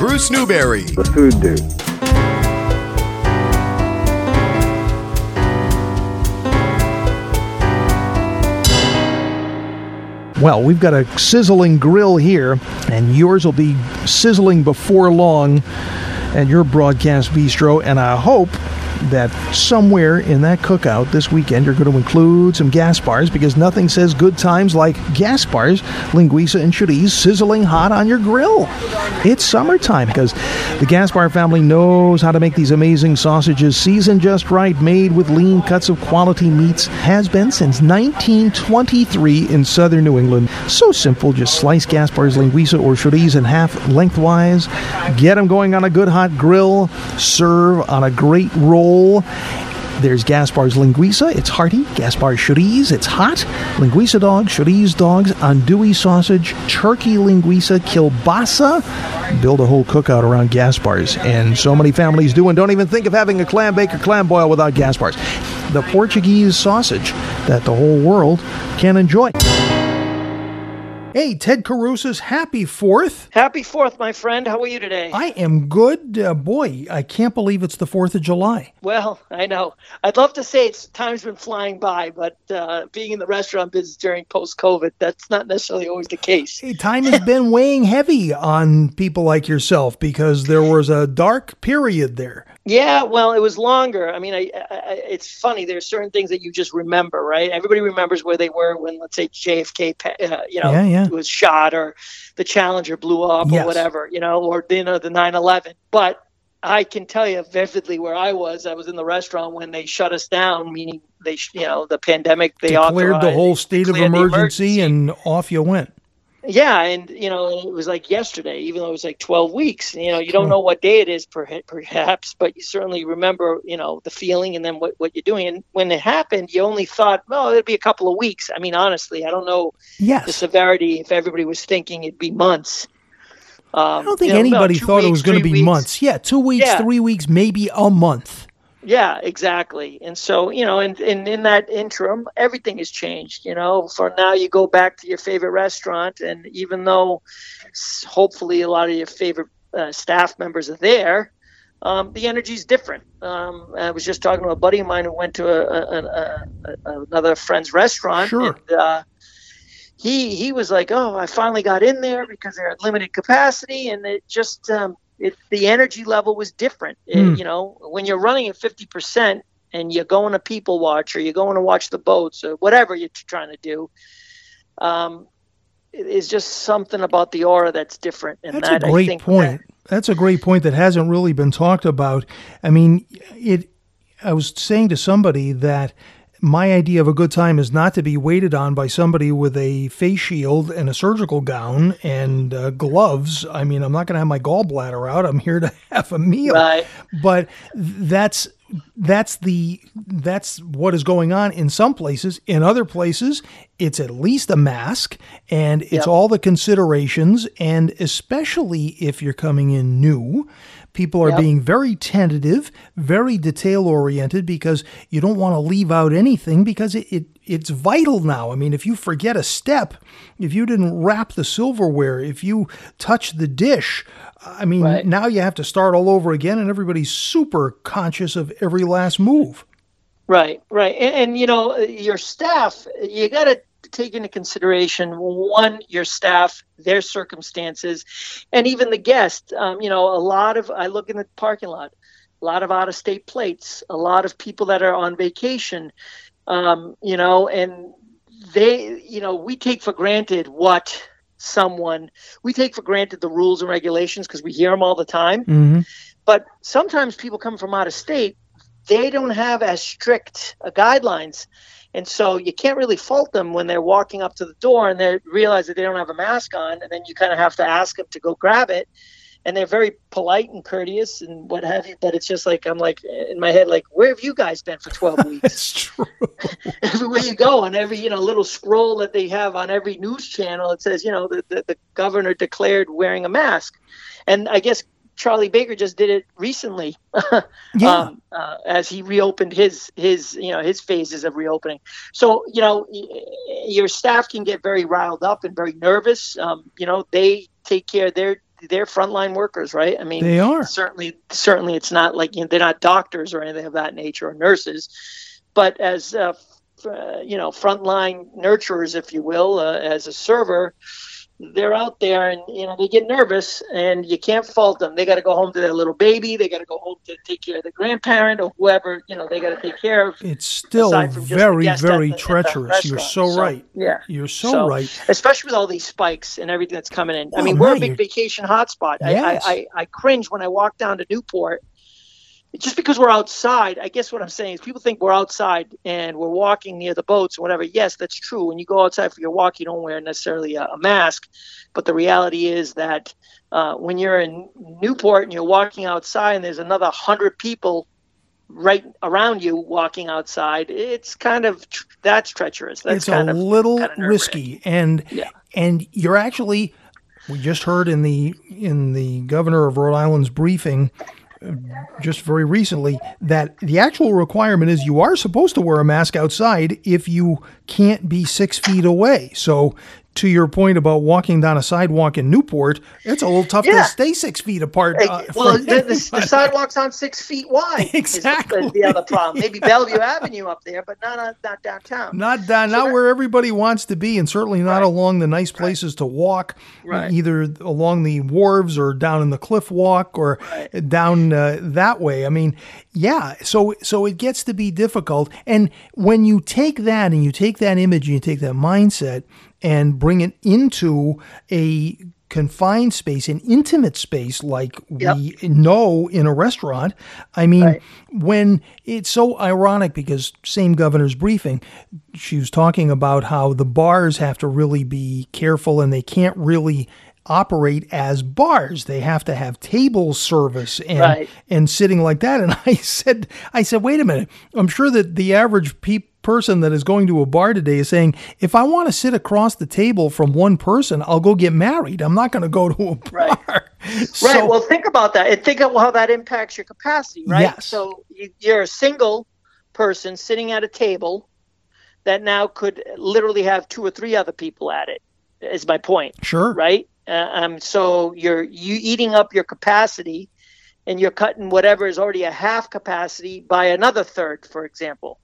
Bruce Newberry. The Food Dude. Well, we've got a sizzling grill here, and yours will be sizzling before long at your broadcast bistro. And I hope that somewhere in that cookout this weekend you're going to include some Gaspar's because nothing says good times like Gaspar's, linguiça, and chorizo sizzling hot on your grill. It's summertime because the Gaspar family knows how to make these amazing sausages seasoned just right, made with lean cuts of quality meats, has been since 1923 in southern New England. So simple, just slice Gaspar's linguiça or chorizo in half lengthwise, get them going on a good hot grill, serve on a great roll there's Gaspar's Linguiça. It's hearty. Gaspar's Chorizo. It's hot. Linguiça dog, chorizo dogs, andouille sausage, turkey linguiça, kielbasa. Build a whole cookout around Gaspar's. And so many families do and don't even think of having a clam bake or clam boil without Gaspar's. The Portuguese sausage that the whole world can enjoy. Hey, Ted Caruso's happy fourth. Happy fourth, my friend. How are you today? I am good. Uh, boy, I can't believe it's the 4th of July. Well, I know. I'd love to say it's time's been flying by, but uh, being in the restaurant business during post COVID, that's not necessarily always the case. Hey, time has been weighing heavy on people like yourself because there was a dark period there. Yeah, well, it was longer. I mean, I, I, it's funny. There's certain things that you just remember, right? Everybody remembers where they were when, let's say, JFK, uh, you know, Yeah, yeah. was shot, or the Challenger blew up, Yes. or whatever, you know, or you know, the 9/11. But I can tell you vividly where I was. I was in the restaurant when they shut us down, meaning they, you know, the pandemic. They Declared the whole state of the emergency, and off you went. Yeah, and you know, it was like yesterday, even though it was like 12 weeks. You know, you don't know what day it is, perhaps, but you certainly remember, you know, the feeling and then what, what you're doing. And when it happened, you only thought, well, it'll be a couple of weeks. I mean, honestly, I don't know the severity if everybody was thinking it'd be months. Um, I don't think you know, anybody thought it was going to be weeks. months. Yeah, two weeks, Yeah. three weeks, maybe a month. Yeah, exactly. And so, you know, and, and in that interim, everything has changed. You know, for now, you go back to your favorite restaurant, and even though hopefully a lot of your favorite uh, staff members are there, um, the is different. Um, I was just talking to a buddy of mine who went to a, a, a, a, another friend's restaurant. Sure. And, uh, he he was like, "Oh, I finally got in there because they're at limited capacity, and it just um, it the energy level was different. It- Hmm. you know, when you're running at fifty percent and you're going to people watch or you're going to watch the boats or whatever you're trying to do, um, it is just something about the aura that's different. And That's that a I great think point. That's a great point that hasn't really been talked about. I mean, it. I was saying to somebody that my idea of a good time is not to be waited on by somebody with a face shield and a surgical gown and uh, gloves. I mean, I'm not going to have my gallbladder out. I'm here to have a meal. Right. But that's that's the that's what is going on in some places. In other places, it's at least a mask and it's Yep. all the considerations and especially if you're coming in new, people are Yep. being very tentative, very detail oriented because you don't want to leave out anything because it, it it's vital now. I mean, if you forget a step, if you didn't wrap the silverware, if you touch the dish, I mean, Right. now you have to start all over again, and everybody's super conscious of every last move. Right, right, and, and you know your staff. You got to take into consideration one, your staff, their circumstances, and even the guest. Um, you know, a lot of I look in the parking lot, a lot of out-of-state plates, a lot of people that are on vacation. Um, you know, and they, you know, we take for granted what someone we take for granted the rules and regulations because we hear them all the time Mm-hmm. but sometimes people come from out of state they don't have as strict uh, guidelines. And so you can't really fault them when they're walking up to the door and they realize that they don't have a mask on and then you kind of have to ask them to go grab it. And they're very polite and courteous and what have you but it's just like i'm like in my head like where have you guys been for 12 weeks? It's true. everywhere you go? On every you know little scroll that they have on every news channel it says you know the, the, the governor declared wearing a mask. And i guess charlie baker just did it recently Yeah. um, uh, as he reopened his his you know his phases of reopening so you know y- your staff can get very riled up and very nervous um, you know they take care of their they're frontline workers, right? I mean, They are. certainly certainly it's not like you know, they're not doctors or anything of that nature or nurses, but as uh, f- uh, you know, frontline nurturers, if you will, uh, as a server, they're out there and you know they get nervous and you can't fault them. They got to go home to their little baby. They got to go home to take care of the grandparent or whoever you know they got to take care of. It's still aside from just the very, very the- treacherous. You're restaurant. so, right. Yeah. You're so, So, right. especially with all these spikes and everything that's coming in. I Oh, mean, we're a big you're- vacation hotspot. Yes. I, I, I, I cringe when I walk down to Newport. Just because we're outside, I guess what I'm saying is people think we're outside and we're walking near the boats or whatever. Yes, that's true. When you go outside for your walk, you don't wear necessarily a, a mask. But the reality is that uh, when you're in Newport and you're walking outside and there's another hundred people right around you walking outside, it's kind of tr- that's treacherous. That's it's kind a of little kind of risky and Yeah. and you're actually we just heard in the in the governor of Rhode Island's briefing just very recently that the actual requirement is you are supposed to wear a mask outside if you can't be six feet away. So to your point about walking down a sidewalk in Newport, it's a little tough Yeah. to stay six feet apart. Uh, well, the, the, the sidewalk's on six feet wide. is the- Exactly. the, other problem. Maybe Bellevue Avenue up there, but not on, not downtown. Not down, not that- where everybody wants to be, and certainly not Right. along the nice places to walk, Right. either along the wharves or down in the cliff walk or down uh, that way. I mean, yeah. So so it gets to be difficult, and when you take that and you take that image and you take that mindset and bring it into a confined space, an intimate space like we know in a restaurant. I mean, Right. when it's so ironic because same governor's briefing, she was talking about how the bars have to really be careful and they can't really operate as bars. They have to have table service and Right. and sitting like that. And I said, I said, wait a minute. I'm sure that the average pe- person that is going to a bar today is saying, if I want to sit across the table from one person, I'll go get married. I'm not going to go to a bar. Right. So, right. Well, think about that, and think of how that impacts your capacity. Right. Yes. So you, you're a single person sitting at a table that now could literally have two or three other people at it. Is my point. sure. right? Uh, um, so you're you eating up your capacity, and you're cutting whatever is already a half capacity by another third, for example.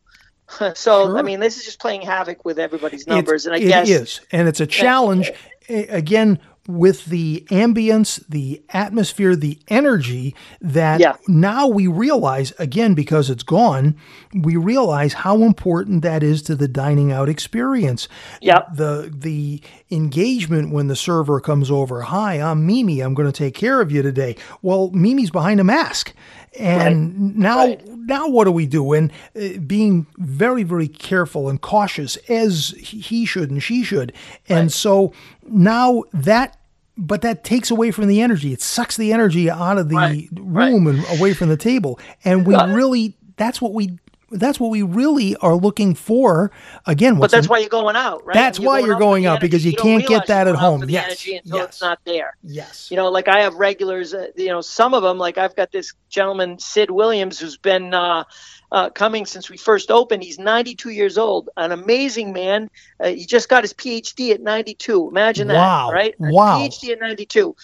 so Sure. I mean, this is just playing havoc with everybody's It- numbers, and I it guess is, and it's a challenge again with the ambience, the atmosphere, the energy that Yeah. now we realize again because it's gone. We realize how important that is to the dining out experience. Yep. The the engagement when the server comes over. Hi, I'm Mimi. I'm going to take care of you today. Well, Mimi's behind a mask. And now, Right. now what do we do? And uh, being very, very careful and cautious as he should and she should. And so now that, but that takes away from the energy. It sucks the energy out of the Right, room and away from the table. And we really, that's what we, that's what we really are looking for. Again, but that's in- why you're going out, right? That's And why you're going the out, because energy. you can't get that at home. Yes, until yes. it's not there. yes. You know, like I have regulars, uh, you know, some of them, like I've got this gentleman, Sid Williams, who's been uh, uh, coming since we first opened. He's 92 years old, an amazing man. Uh, he just got his PhD at 92. Imagine that, Wow. right? A Wow. PhD at 92.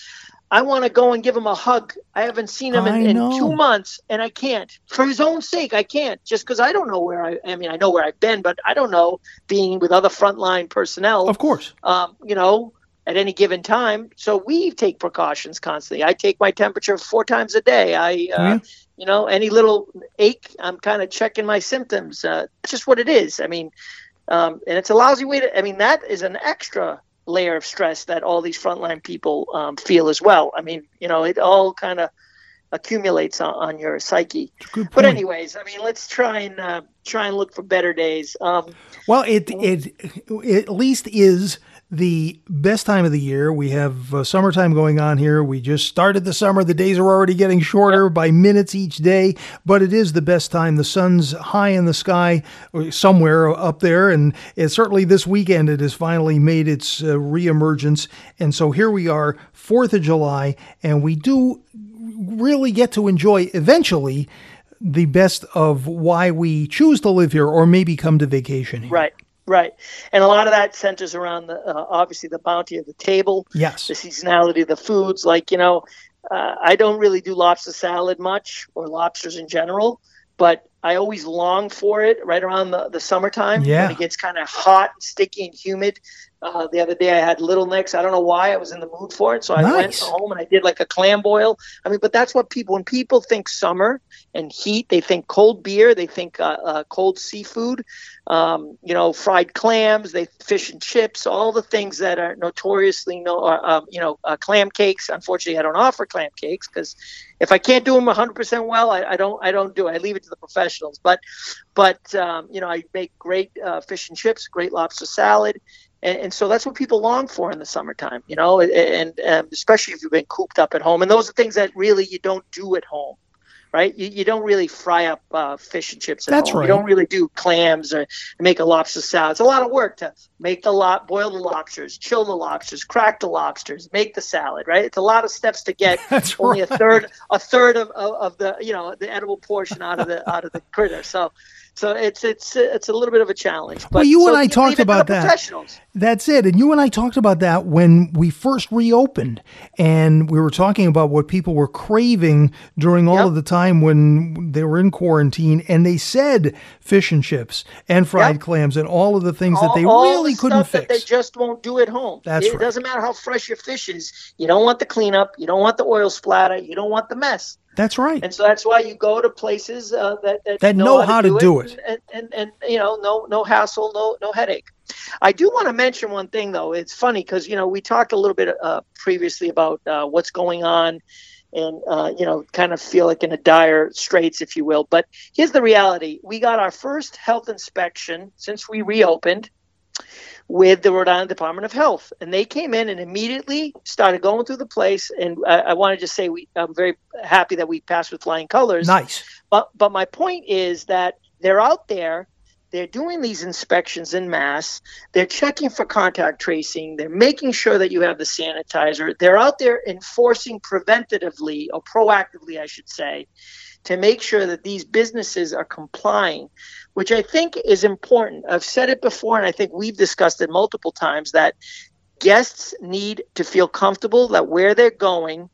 I want to go and give him a hug. I haven't seen him in, in two months, and I can't. For his own sake, I can't. Just because I don't know where I. I mean, I know where I've been, but I don't know being with other frontline personnel Of course. um, you know, at any given time. So we take precautions constantly. I take my temperature four times a day. I, uh, yeah. you know, any little ache, I'm kind of checking my symptoms. Uh, it's just what it is. I mean, um, and it's a lousy way to. I mean, that is an extra layer of stress that all these frontline people um, feel as well. I mean, you know, it all kind of accumulates on, on your psyche. But anyways, I mean, let's try and uh, try and look for better days. Um, Well, it, it it at least is the best time of the year. We have uh, summertime going on here. We just started the summer. The days are already getting shorter by minutes each day, but it is the best time. The sun's high in the sky somewhere up there, and it, certainly this weekend it has finally made its uh, reemergence. And so here we are, Fourth of July, and we do really get to enjoy eventually the best of why we choose to live here or maybe come to vacation here. Right, Right, and a lot of that centers around the uh, obviously the bounty of the table, Yes. the seasonality of the foods. Like you know, uh, I don't really do lobster salad much or lobsters in general, but I always long for it right around the, the summertime Yeah. when it gets kind of hot, and sticky, and humid. Uh, the other day I had Little Necks. I don't know why I was in the mood for it, so I went home and I did like a clam boil. I mean, but that's what people when people think summer and heat, they think cold beer, they think uh, uh, cold seafood, um, you know, fried clams, they fish and chips, all the things that are notoriously no, uh, um, you know, uh, clam cakes. Unfortunately, I don't offer clam cakes because if I can't do them 100% well, I, I don't I don't do it. I leave it to the professionals. But but um, you know, I make great uh, fish and chips, great lobster salad. And, and so that's what people long for in the summertime, you know, and, and um, especially if you've been cooped up at home. And those are things that really you don't do at home, right? You, you don't really fry up uh, fish and chips at That's home. right. You don't really do clams or make a lobster salad. It's a lot of work to make the lot, boil the lobsters, chill the lobsters, crack the lobsters, make the salad, right? It's a lot of steps to get That's only right. a third a third of, of, of the you know the edible portion out of the out of the critter. So so it's it's it's a little bit of a challenge. But Well, you so and I talked it to the about that. Professionals. That's it. And you and I talked about that when we first reopened. And we were talking about what people were craving during all Yep. of the time when they were in quarantine. And they said fish and chips and fried Yep. clams and all of the things that they all really the couldn't that they just won't do at home. That's it right. doesn't matter how fresh your fish is. You don't want the cleanup. You don't want the oil splatter. You don't want the mess. That's right. And so that's why you go to places uh, that, that That know how to do it. and, and, and you know no no hassle, no no headache. I do want to mention one thing though. It's funny because you know we talked a little bit uh, previously about uh, what's going on, and uh, you know kind of feel like in a dire straits, if you will. But here's the reality: we got our first health inspection since we reopened with the Rhode Island Department of Health, and they came in and immediately started going through the place. And I, I want to just say we, I'm very happy that we passed with flying colors. Nice. But but my point is that they're out there. They're doing these inspections in mass. They're checking for contact tracing. They're making sure that you have the sanitizer. They're out there enforcing preventatively or proactively, I should say, to make sure that these businesses are complying, which I think is important. I've said it before, and I think we've discussed it multiple times that guests need to feel comfortable that where they're going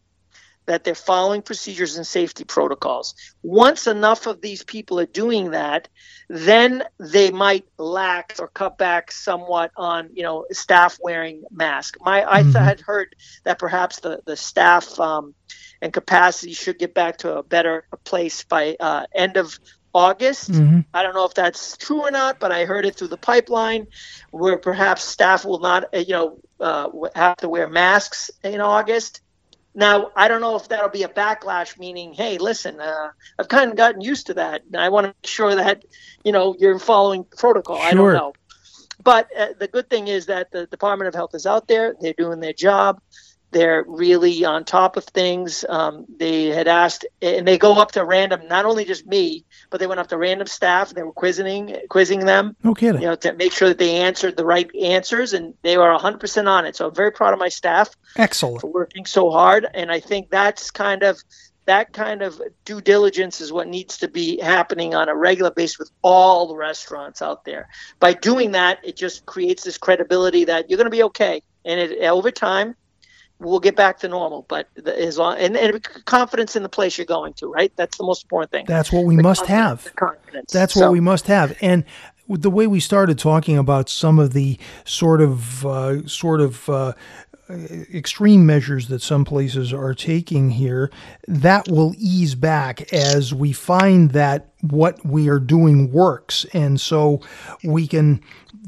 that they're following procedures and safety protocols. Once enough of these people are doing that, then they might lax or cut back somewhat on, you know, staff wearing masks. My I Mhm. th- had heard that perhaps the the staff um, and capacity should get back to a better place by uh, end of August. hmm I don't know if that's true or not, but I heard it through the pipeline, where perhaps staff will not, uh, you know, uh, have to wear masks in August. Now, I don't know if that'll be a backlash, meaning, hey, listen, uh, I've kind of gotten used to that. and I want to make sure that, you know, you're following protocol. I don't know. But uh, the good thing is that the Department of Health is out there. They're doing their job. They're really on top of things. Um, they had asked, and they go up to random, not only just me, but they went up to random staff. And They were quizzing, quizzing them, No kidding. you know, to make sure that they answered the right answers, and they were 100% on it. So I'm very proud of my staff Excellent. for working so hard, and I think that's kind of that kind of due diligence is what needs to be happening on a regular basis with all the restaurants out there. By doing that, it just creates this credibility that you're going to be okay, and it, over time, we'll get back to normal. But the, as long and, and confidence in the place you're going to, right? That's the most important thing. That's what we The must have. confidence. That's So- what we must have. And the way we started talking about some of the sort of uh, sort of uh, extreme measures that some places are taking here, that will ease back as we find that what we are doing works, and so we can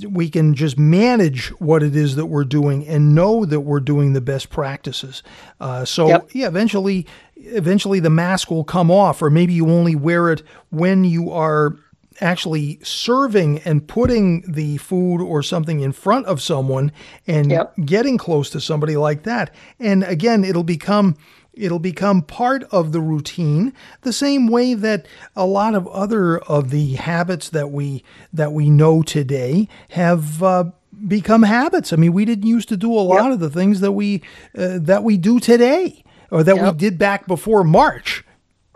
we can just manage what it is that we're doing and know that we're doing the best practices. Uh, so Yep. yeah, eventually, eventually the mask will come off, or maybe you only wear it when you are actually serving and putting the food or something in front of someone and Yep. getting close to somebody like that. And again, it'll become it'll become part of the routine the same way that a lot of other of the habits that we that we know today have uh, become habits. I mean, we didn't used to do a lot of the things that we uh, that we do today or that we did back before March.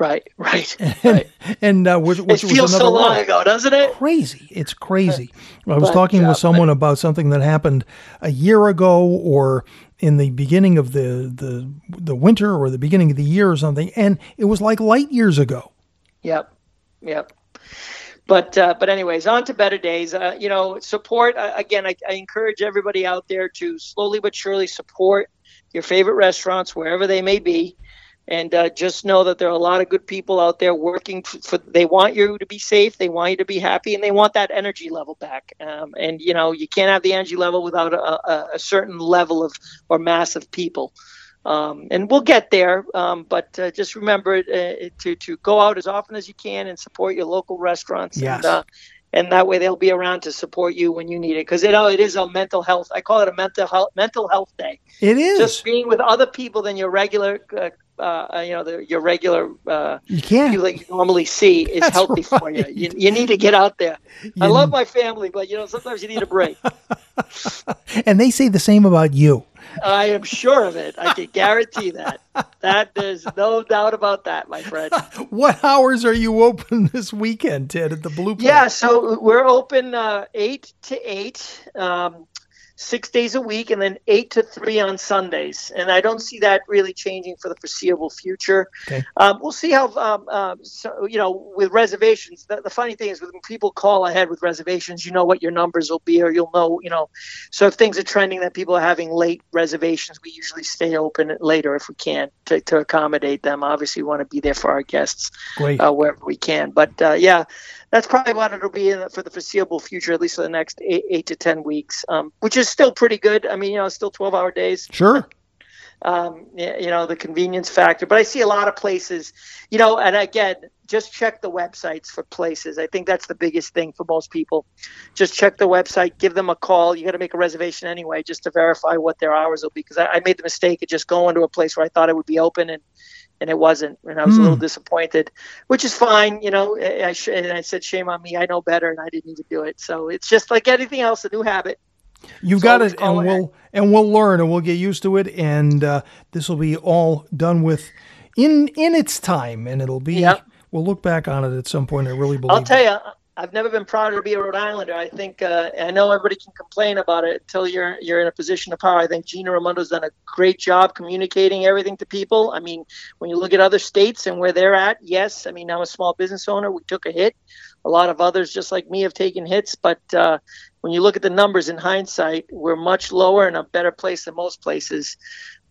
Right, right, and, right. and uh, which, which it feels so long ride. ago, doesn't it? Crazy! It's crazy. I was But, talking uh, with someone about something that happened a year ago, or in the beginning of the the the winter, or the beginning of the year, or something, and it was like light years ago. Yep, yep. But uh, but anyways, on to better days. Uh, you know, support uh, again. I, I encourage everybody out there to slowly but surely support your favorite restaurants wherever they may be, and uh, just know that there are a lot of good people out there working for, for. They want you to be safe. They want you to be happy, and they want that energy level back. Um, and you know, you can't have the energy level without a, a, a certain level of or mass of people. Um, and we'll get there. Um, but uh, just remember uh, to to go out as often as you can and support your local restaurants. Yes. And, uh, and that way they'll be around to support you when you need it. Because you know it is a mental health. I call it a mental health mental health day. It is. Just being with other people than your regular. Uh, uh, you know, the, your regular uh, you can't. people that you normally see is That's healthy for you. you. You need to get out there. I love my family, but you know sometimes you need a break. and they say the same about you. I am sure of it. I can guarantee that. That there's no doubt about that, my friend. What hours are you open this weekend, Ted, at the Blue? Yeah, so we're open uh, eight to eight, um, six days a week, and then eight to three on Sundays. And I don't see that really changing for the foreseeable future. Okay. Um, we'll see how, um, um, so, you know, with reservations. The, the funny thing is, when people call ahead with reservations, you know what your numbers will be, or you'll know, you know. So if things are trending that people are having late reservations, we usually stay open later if we can to, to accommodate them. Obviously, we want to be there for our guests uh, wherever we can. But uh, yeah, that's probably what it'll be for the foreseeable future, at least for the next eight, eight to ten weeks, um, which is still pretty good. I mean, you know, still twelve-hour days. Sure. Um, you know, the convenience factor. But I see a lot of places, you know, and again, just check the websites for places. I think that's the biggest thing for most people. Just check the website, give them a call. You got to make a reservation anyway, just to verify what their hours will be. Because I, I made the mistake of just going to a place where I thought it would be open and and it wasn't, and I was a little Hmm. disappointed, which is fine. You know, I, I sh- and I said shame on me. I know better, and I didn't even do it. So it's just like anything else, a new habit. You've So got it, and it- we'll and we'll learn, and we'll get used to it, and uh, this will be all done with in in its time, and it'll be. Yep. We'll look back on it at some point. I really believe. I'll tell it. you, I've never been prouder to be a Rhode Islander. I think uh, I know everybody can complain about it until you're you're in a position of power. I think Gina Raimondo's done a great job communicating everything to people. I mean, when you look at other states and where they're at, yes, I mean I'm a small business owner. We took a hit. A lot of others, just like me, have taken hits. But uh, when you look at the numbers in hindsight, we're much lower in a better place than most places.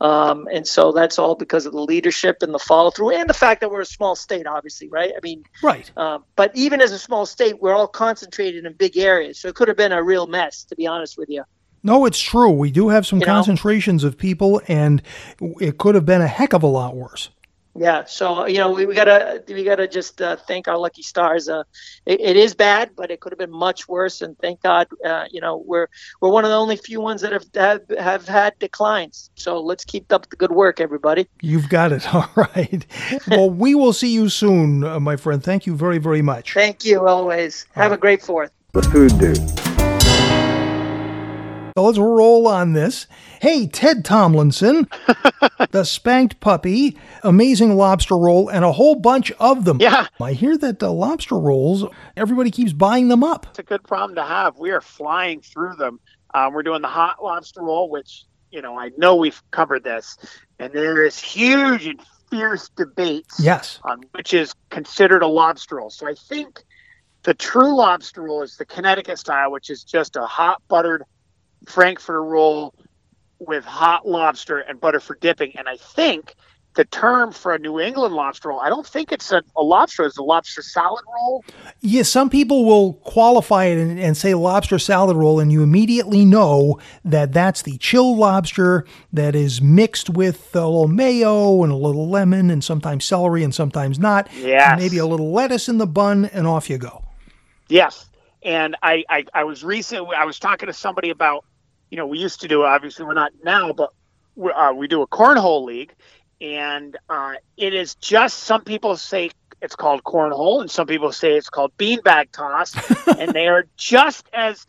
Um, and so that's all because of the leadership and the follow through and the fact that we're a small state, obviously, right? I mean, Right. um, but even as a small state, we're all concentrated in big areas, so it could have been a real mess, to be honest with you. No, it's true. We do have some You know? concentrations of people, and it could have been a heck of a lot worse. Yeah, so you know we, we gotta we gotta just uh, thank our lucky stars. Uh, it, it is bad, but it could have been much worse. And thank God, uh, you know we're we're one of the only few ones that have have, have had declines. So let's keep up the good work, everybody. You've got it. All right. well, we will see you soon, uh, my friend. Thank you very, very much. Thank you always. Have a great Fourth. the food dude. So let's roll on this. Hey, Ted Tomlinson, the spanked puppy, amazing lobster roll, and a whole bunch of them. Yeah. I hear that uh, lobster rolls, everybody keeps buying them up. It's a good problem to have. We are flying through them. Um, we're doing the hot lobster roll, which you know I know we've covered this, and there is huge and fierce debates Yes. on which is considered a lobster roll. So I think the true lobster roll is the Connecticut style, which is just a hot buttered Frankfurter roll with hot lobster and butter for dipping. And I think the term for a New England lobster roll, I don't think it's a, a lobster, it's a lobster salad roll. Yeah, some people will qualify it and, and say lobster salad roll, and you immediately know that that's the chilled lobster that is mixed with a little mayo and a little lemon and sometimes celery and sometimes not. Yes. Maybe a little lettuce in the bun, and off you go. Yes, and I, I I was recently I was talking to somebody about you know we used to do obviously we're not now but we, uh, we do a cornhole league and uh, it is just some people say it's called cornhole and some people say it's called beanbag toss and they are just as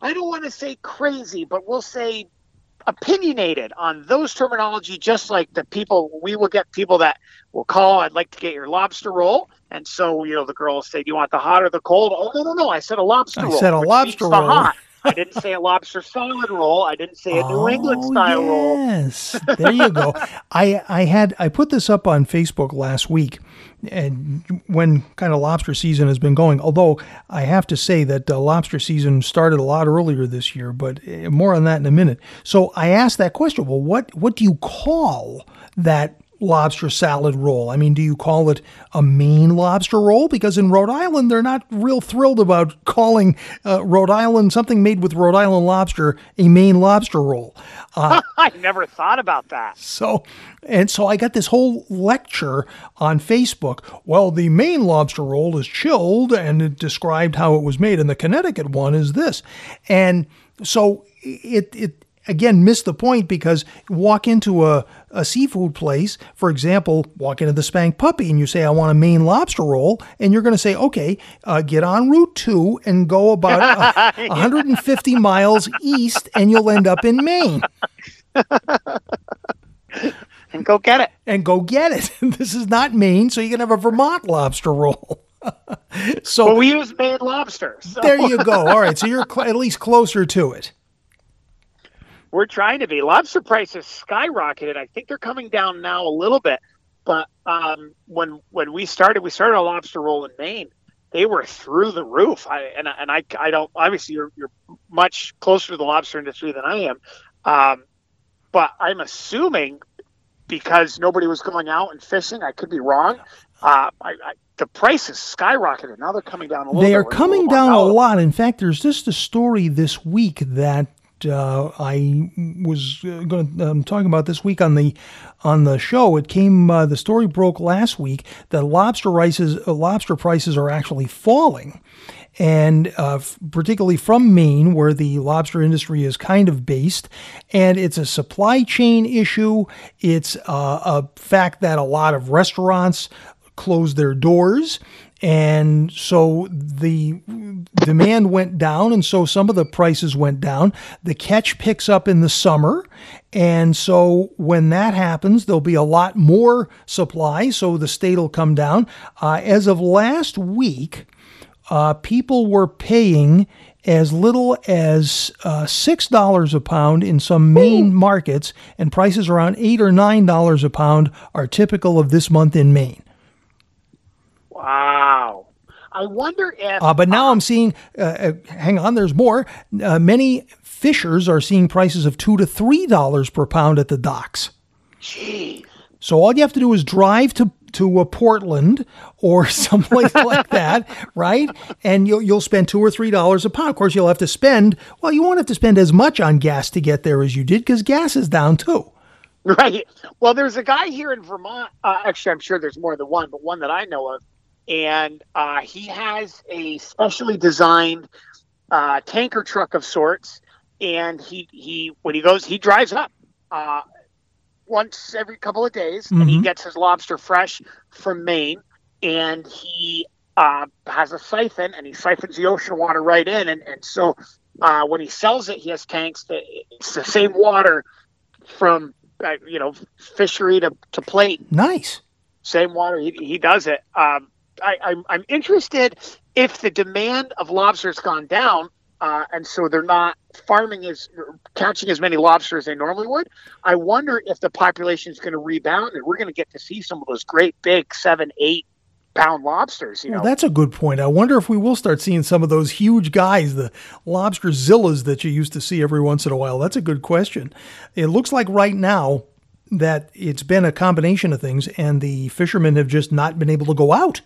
I don't want to say crazy but we'll say opinionated on those terminology, just like the people we will get people that will call. I'd like to get your lobster roll, and so you know the girl will say, "Do you want the hot or the cold?" Oh no, no, no! I said a lobster I roll. said a lobster means the roll. hot. I didn't say a lobster salad roll. I didn't say a New England Oh, style roll. Yes, there you go. I I had I put this up on Facebook last week, and when kind of lobster season has been going. Although I have to say that uh, lobster season started a lot earlier this year, but uh, more on that in a minute. So I asked that question. Well, what what do you call that? Lobster salad roll. I mean, do you call it a Maine lobster roll? Because in Rhode Island, they're not real thrilled about calling uh, Rhode Island something made with Rhode Island lobster a Maine lobster roll. Uh, I never thought about that. so, and so I got this whole lecture on Facebook. Well, the Maine lobster roll is chilled, and it described how it was made, and the Connecticut one is this, and so it it again miss the point because walk into a, a seafood place, for example, walk into the Spank Puppy, and you say I want a Maine lobster roll, and you're going to say okay, uh, get on Route Two and go about uh, 150 miles east, and you'll end up in Maine. And go get it. and go get it. this is not Maine, so you can have a Vermont lobster roll. so But we use Maine lobster. So there you go. All right, so you're cl- at least closer to it. We're trying to be. Lobster prices skyrocketed. I think they're coming down now a little bit. But um, when when we started, we started a lobster roll in Maine. They were through the roof. I and, I- and I I don't obviously you're you're much closer to the lobster industry than I am. Um, but I'm assuming because nobody was going out and fishing. I could be wrong. Uh, I, I, the prices skyrocketed. Now they're coming down a little. They are coming down a lot. In fact, there's just a story this week that uh, I was going to um, talk about this week on the on the show. It came. Uh, the story broke last week that lobster prices uh, lobster prices are actually falling. And uh, f- particularly from Maine, where the lobster industry is kind of based, and it's a supply chain issue. It's uh, a fact that a lot of restaurants closed their doors. And so the demand went down, and so some of the prices went down. The catch picks up in the summer. And so when that happens, there'll be a lot more supply, so the state will come down. Uh, as of last week, uh, people were paying as little as uh, six dollars a pound in some Maine markets, and prices around eight or nine dollars a pound are typical of this month in Maine. Wow. I wonder if. Uh, but now I'm seeing, uh, uh, hang on, there's more. Uh, many fishers are seeing prices of two to three dollars per pound at the docks. Jeez. So all you have to do is drive to to a Portland or someplace like that, right? And you'll you'll spend two or three dollars a pound. Of course, you'll have to spend. Well, you won't have to spend as much on gas to get there as you did because gas is down too. Right. Well, there's a guy here in Vermont. Uh, actually, I'm sure there's more than one, but one that I know of. And uh, he has a specially designed uh, tanker truck of sorts. And he, he when he goes, he drives up uh, once every couple of days and he Mhm. gets his lobster fresh from Maine. And he uh, has a siphon and he siphons the ocean water right in. And, and so uh, when he sells it, he has tanks that it's the same water from uh, you know fishery to, to plate Nice. same water he, he does it um, I, I'm, I'm interested if the demand of lobsters has gone down uh, and so they're not farming as catching as many lobsters as they normally would i wonder if the population is going to rebound and we're going to get to see some of those great big seven eight pound lobsters you know that's a good point. I wonder if we will start seeing some of those huge guys, the lobster zillas that you used to see every once in a while. That's a good question. It looks like right now that it's been a combination of things, and the fishermen have just not been able to go out.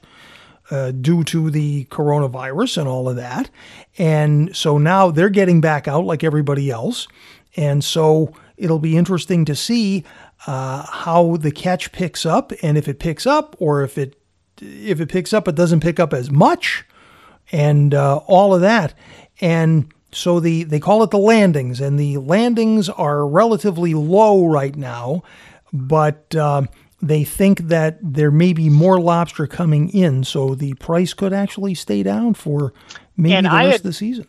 Uh, due to the coronavirus and all of that. And so now they're getting back out like everybody else. And so it'll be interesting to see uh, how the catch picks up and if it picks up or if it if it picks up it doesn't pick up as much and uh, all of that. And so the they call it the landings, and the landings are relatively low right now, but um they think that there may be more lobster coming in, so the price could actually stay down for maybe And the I rest had- of the season.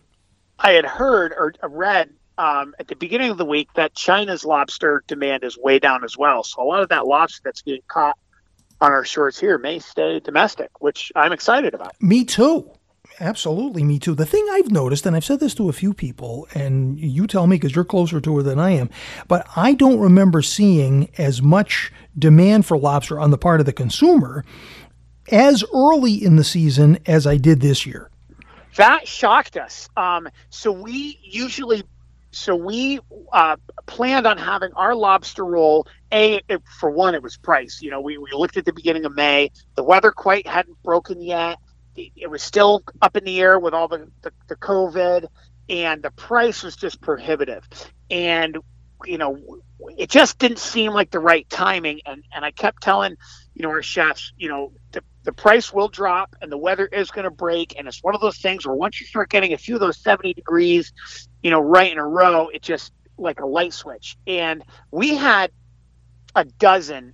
I had heard or read um, at the beginning of the week that China's lobster demand is way down as well. So a lot of that lobster that's getting caught on our shores here may stay domestic, which I'm excited about. Me too. Absolutely, me too. The thing I've noticed, and I've said this to a few people, and you tell me because you're closer to her than I am, but I don't remember seeing as much demand for lobster on the part of the consumer as early in the season as I did this year. That shocked us. Um, so we usually, so we uh, planned on having our lobster roll. A for one, it was price. You know, we, we looked at the beginning of May. The weather quite hadn't broken yet. It was still up in the air with all the, the, the COVID, and the price was just prohibitive. And you know, it just didn't seem like the right timing. And and I kept telling, you know, our chefs, you know, the, the price will drop and the weather is going to break. And it's one of those things where once you start getting a few of those 70 degrees, you know, right in a row, it just like a light switch. And we had a dozen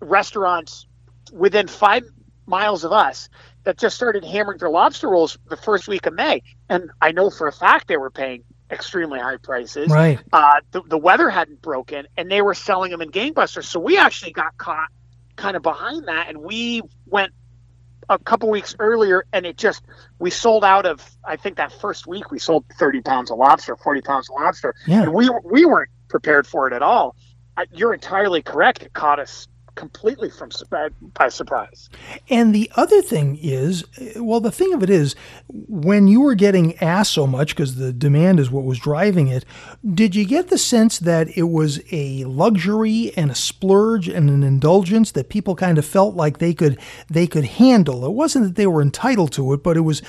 restaurants within five miles of us that just started hammering their lobster rolls the first week of May. And I know for a fact they were paying extremely high prices. Right. Uh, the, the weather hadn't broken and they were selling them in gangbusters. So we actually got caught kind of behind that and we went a couple weeks earlier and it just we sold out of i think that first week we sold 30 pounds of lobster 40 pounds of lobster Yeah. and we we weren't prepared for it at all I, you're entirely correct it caught us completely from by surprise And the other thing is, well, the thing of it is, when you were getting asked so much because the demand is what was driving it, did you get the sense that it was a luxury and a splurge and an indulgence that people kind of felt like they could they could handle? It wasn't that they were entitled to it, but it was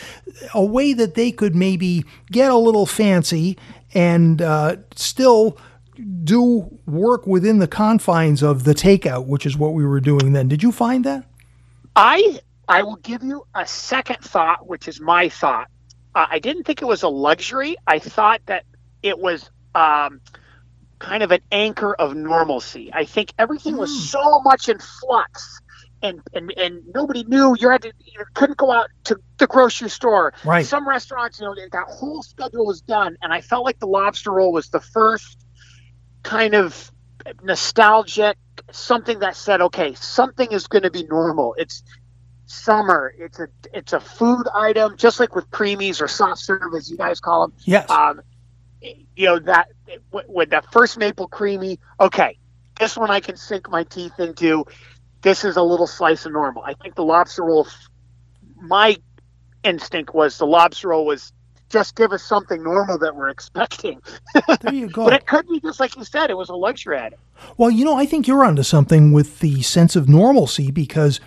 a way that they could maybe get a little fancy and uh, still do work within the confines of the takeout, which is what we were doing then. Did you find that? I I will give you a second thought, which is my thought. Uh, I didn't think it was a luxury. I thought that it was um, kind of an anchor of normalcy. I think everything was so much in flux. And, and, and nobody knew you had to you couldn't go out to the grocery store. Right. Some restaurants, you know, that whole schedule was done, and I felt like the lobster roll was the first kind of nostalgic something that said, okay, something is going to be normal. It's summer. It's a it's a food item, just like with creamies or soft serve, as you guys call them. Yes. Um, you know that with that first maple creamy. Okay, this one I can sink my teeth into. This is a little slice of normal. I think the lobster roll. My instinct was the lobster roll was just give us something normal that we're expecting. There you go. But it could be just like you said, it was a luxury item. Well, you know, I think you're onto something with the sense of normalcy because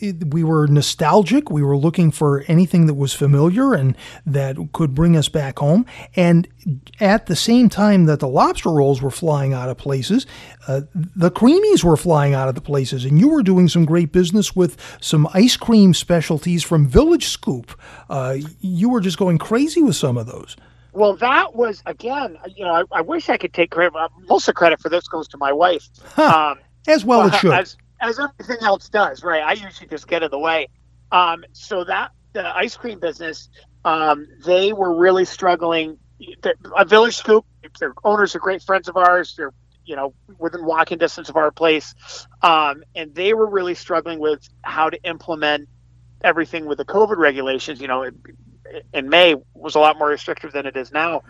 it, we were nostalgic. We were looking for anything that was familiar and that could bring us back home. And at the same time that the lobster rolls were flying out of places, uh, the creamies were flying out of the places. And you were doing some great business with some ice cream specialties from Village Scoop. Uh, you were just going crazy with some of those. Well, that was again. You know, I, I wish I could take credit. uh, Most of the credit for this goes to my wife, um, As well it should. as as everything else does. Right? I usually just get in the way. Um, so that the ice cream business, um, they were really struggling. The, a Village Scoop, their owners are great friends of ours. They're you know within walking distance of our place, um, and they were really struggling with how to implement everything with the COVID regulations. You know, it, in May was a lot more restrictive than it is now.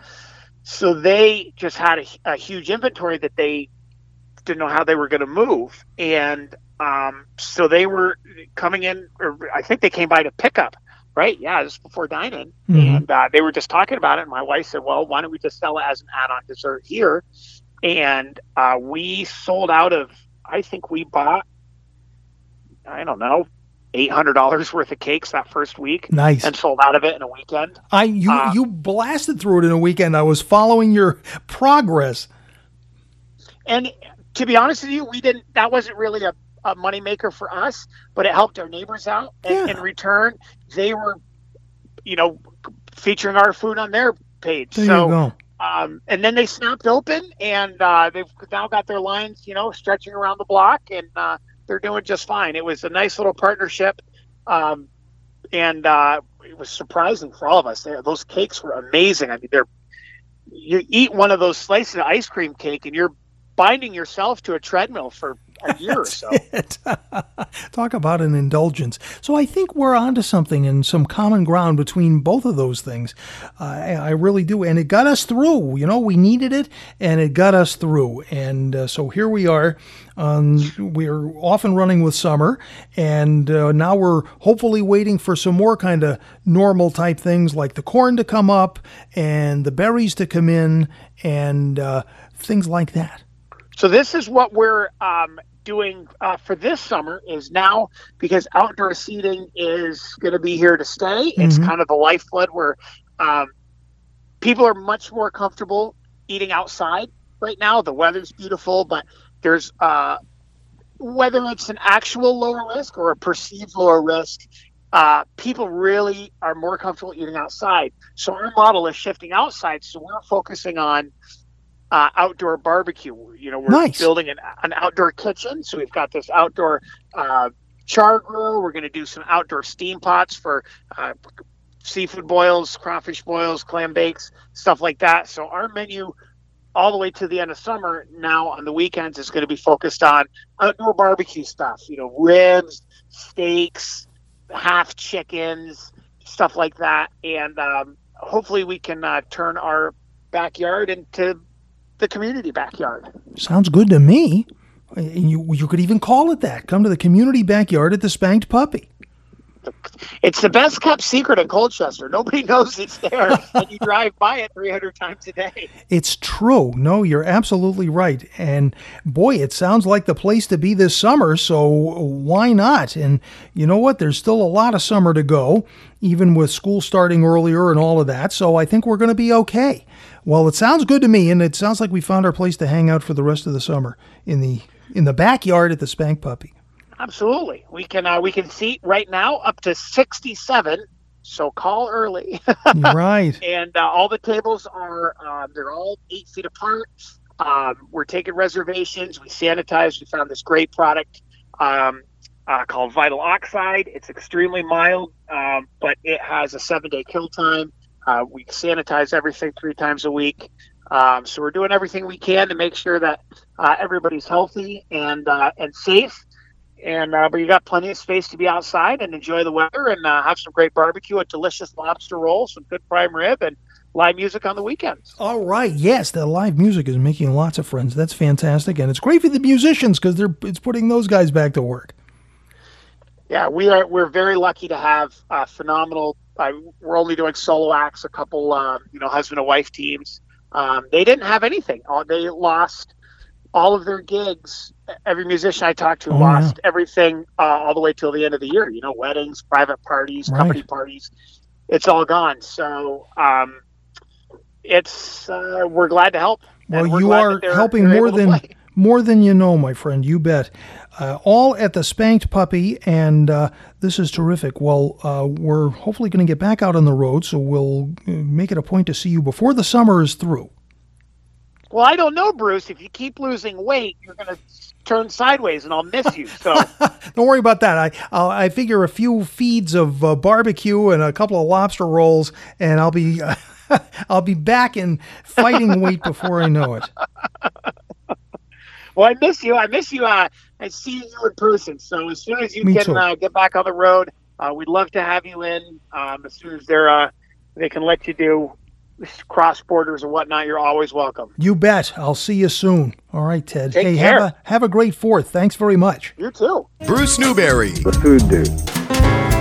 So they just had a, a huge inventory that they didn't know how they were going to move, and um, so they were coming in. Or I think they came by to pick up. Right? Yeah, just before dining, Mhm. and uh, they were just talking about it. And my wife said, "Well, why don't we just sell it as an add-on dessert here?" And uh, we sold out of. I think we bought. I don't know, eight hundred dollars worth of cakes that first week Nice. and sold out of it in a weekend. I you Uh, you blasted through it in a weekend. I was following your progress. And to be honest with you, we didn't. That wasn't really a, a moneymaker for us, but it helped our neighbors out. And Yeah. in return, they were, you know, featuring our food on their page. There so, you go. Um, and then they snapped open, and uh, they've now got their lines, you know, stretching around the block, and uh, they're doing just fine. It was a nice little partnership, um, and uh, it was surprising for all of us. Those cakes were amazing. I mean, they're you eat one of those slices of ice cream cake and you're binding yourself to a treadmill for a year or so. Talk about an indulgence. So I think we're onto something and some common ground between both of those things. Uh, I, I, really do. And it got us through. You know, we needed it and it got us through. And uh, so here we are. Um, we're off and running with summer. And uh, now we're hopefully waiting for some more kind of normal type things like the corn to come up and the berries to come in and uh, things like that. So this is what we're um, doing uh, for this summer is now because outdoor seating is going to be here to stay. Mm-hmm. It's kind of the lifeblood where um, people are much more comfortable eating outside right now. The weather's beautiful, but there's uh, whether it's an actual lower risk or a perceived lower risk. Uh, people really are more comfortable eating outside. So our model is shifting outside. So we're focusing on uh, outdoor barbecue. You know, we're nice. building an, an outdoor kitchen, so we've got this outdoor uh, char grill. We're going to do some outdoor steam pots for uh, seafood boils, crawfish boils, clam bakes, stuff like that. So our menu, all the way to the end of summer, now on the weekends is going to be focused on outdoor barbecue stuff. You know, ribs, steaks, half chickens, stuff like that, and um, hopefully we can uh, turn our backyard into the community backyard. Sounds good to me. You, you could even call it that. Come to the community backyard at the Spanked Puppy. It's the best kept secret in Colchester. Nobody knows it's there, and you drive by it 300 times a day. It's true. No, you're absolutely right. And boy, it sounds like the place to be this summer, so why not? And you know what? There's still a lot of summer to go, even with school starting earlier and all of that, so I think we're going to be okay. Well, it sounds good to me, and it sounds like we found our place to hang out for the rest of the summer in the in the backyard at the Spank Puppy. Absolutely, we can uh, we can seat right now up to sixty seven. So call early. right. And uh, all the tables are uh, they're all eight feet apart. Um, we're taking reservations. We sanitized. We found this great product um, uh, called Vital Oxide. It's extremely mild, um, but it has a seven day kill time. Uh, we sanitize everything three times a week. Um, so we're doing everything we can to make sure that uh, everybody's healthy and uh, and safe. And uh, but you got plenty of space to be outside and enjoy the weather and uh, have some great barbecue, a delicious lobster roll, some good prime rib, and live music on the weekends. All right, yes, the live music is making lots of friends. That's fantastic, and it's great for the musicians because they're it's putting those guys back to work. Yeah, we are. We're very lucky to have phenomenal I, we're only doing solo acts, a couple, um, you know, husband and wife teams. Um, they didn't have anything. They lost all of their gigs. Every musician I talked to oh, lost yeah. everything uh, all the way till the end of the year. You know, weddings, private parties, right. company parties. It's all gone. So um, it's uh, we're glad to help. Well, you are helping more than more than you know, my friend. You bet. Uh, all at the Spanked Puppy, and uh, this is terrific. Well, uh, we're hopefully going to get back out on the road, so we'll uh, make it a point to see you before the summer is through. Well, I don't know, Bruce. If you keep losing weight, you're going to turn sideways, and I'll miss you. So don't worry about that. I I'll, i figure a few feeds of uh, barbecue and a couple of lobster rolls, and I'll be I'll be back in fighting weight before I know it. Well, I miss you. I miss you. Uh, I see you in person. So as soon as you Me can uh, get back on the road, uh, we'd love to have you in. Um, as soon as they're uh, they can let you do cross borders and whatnot, you're always welcome. You bet. I'll see you soon. All right, Ted. Take hey, care. have a have a great fourth. Thanks very much. You too. Bruce Newberry. The food dude.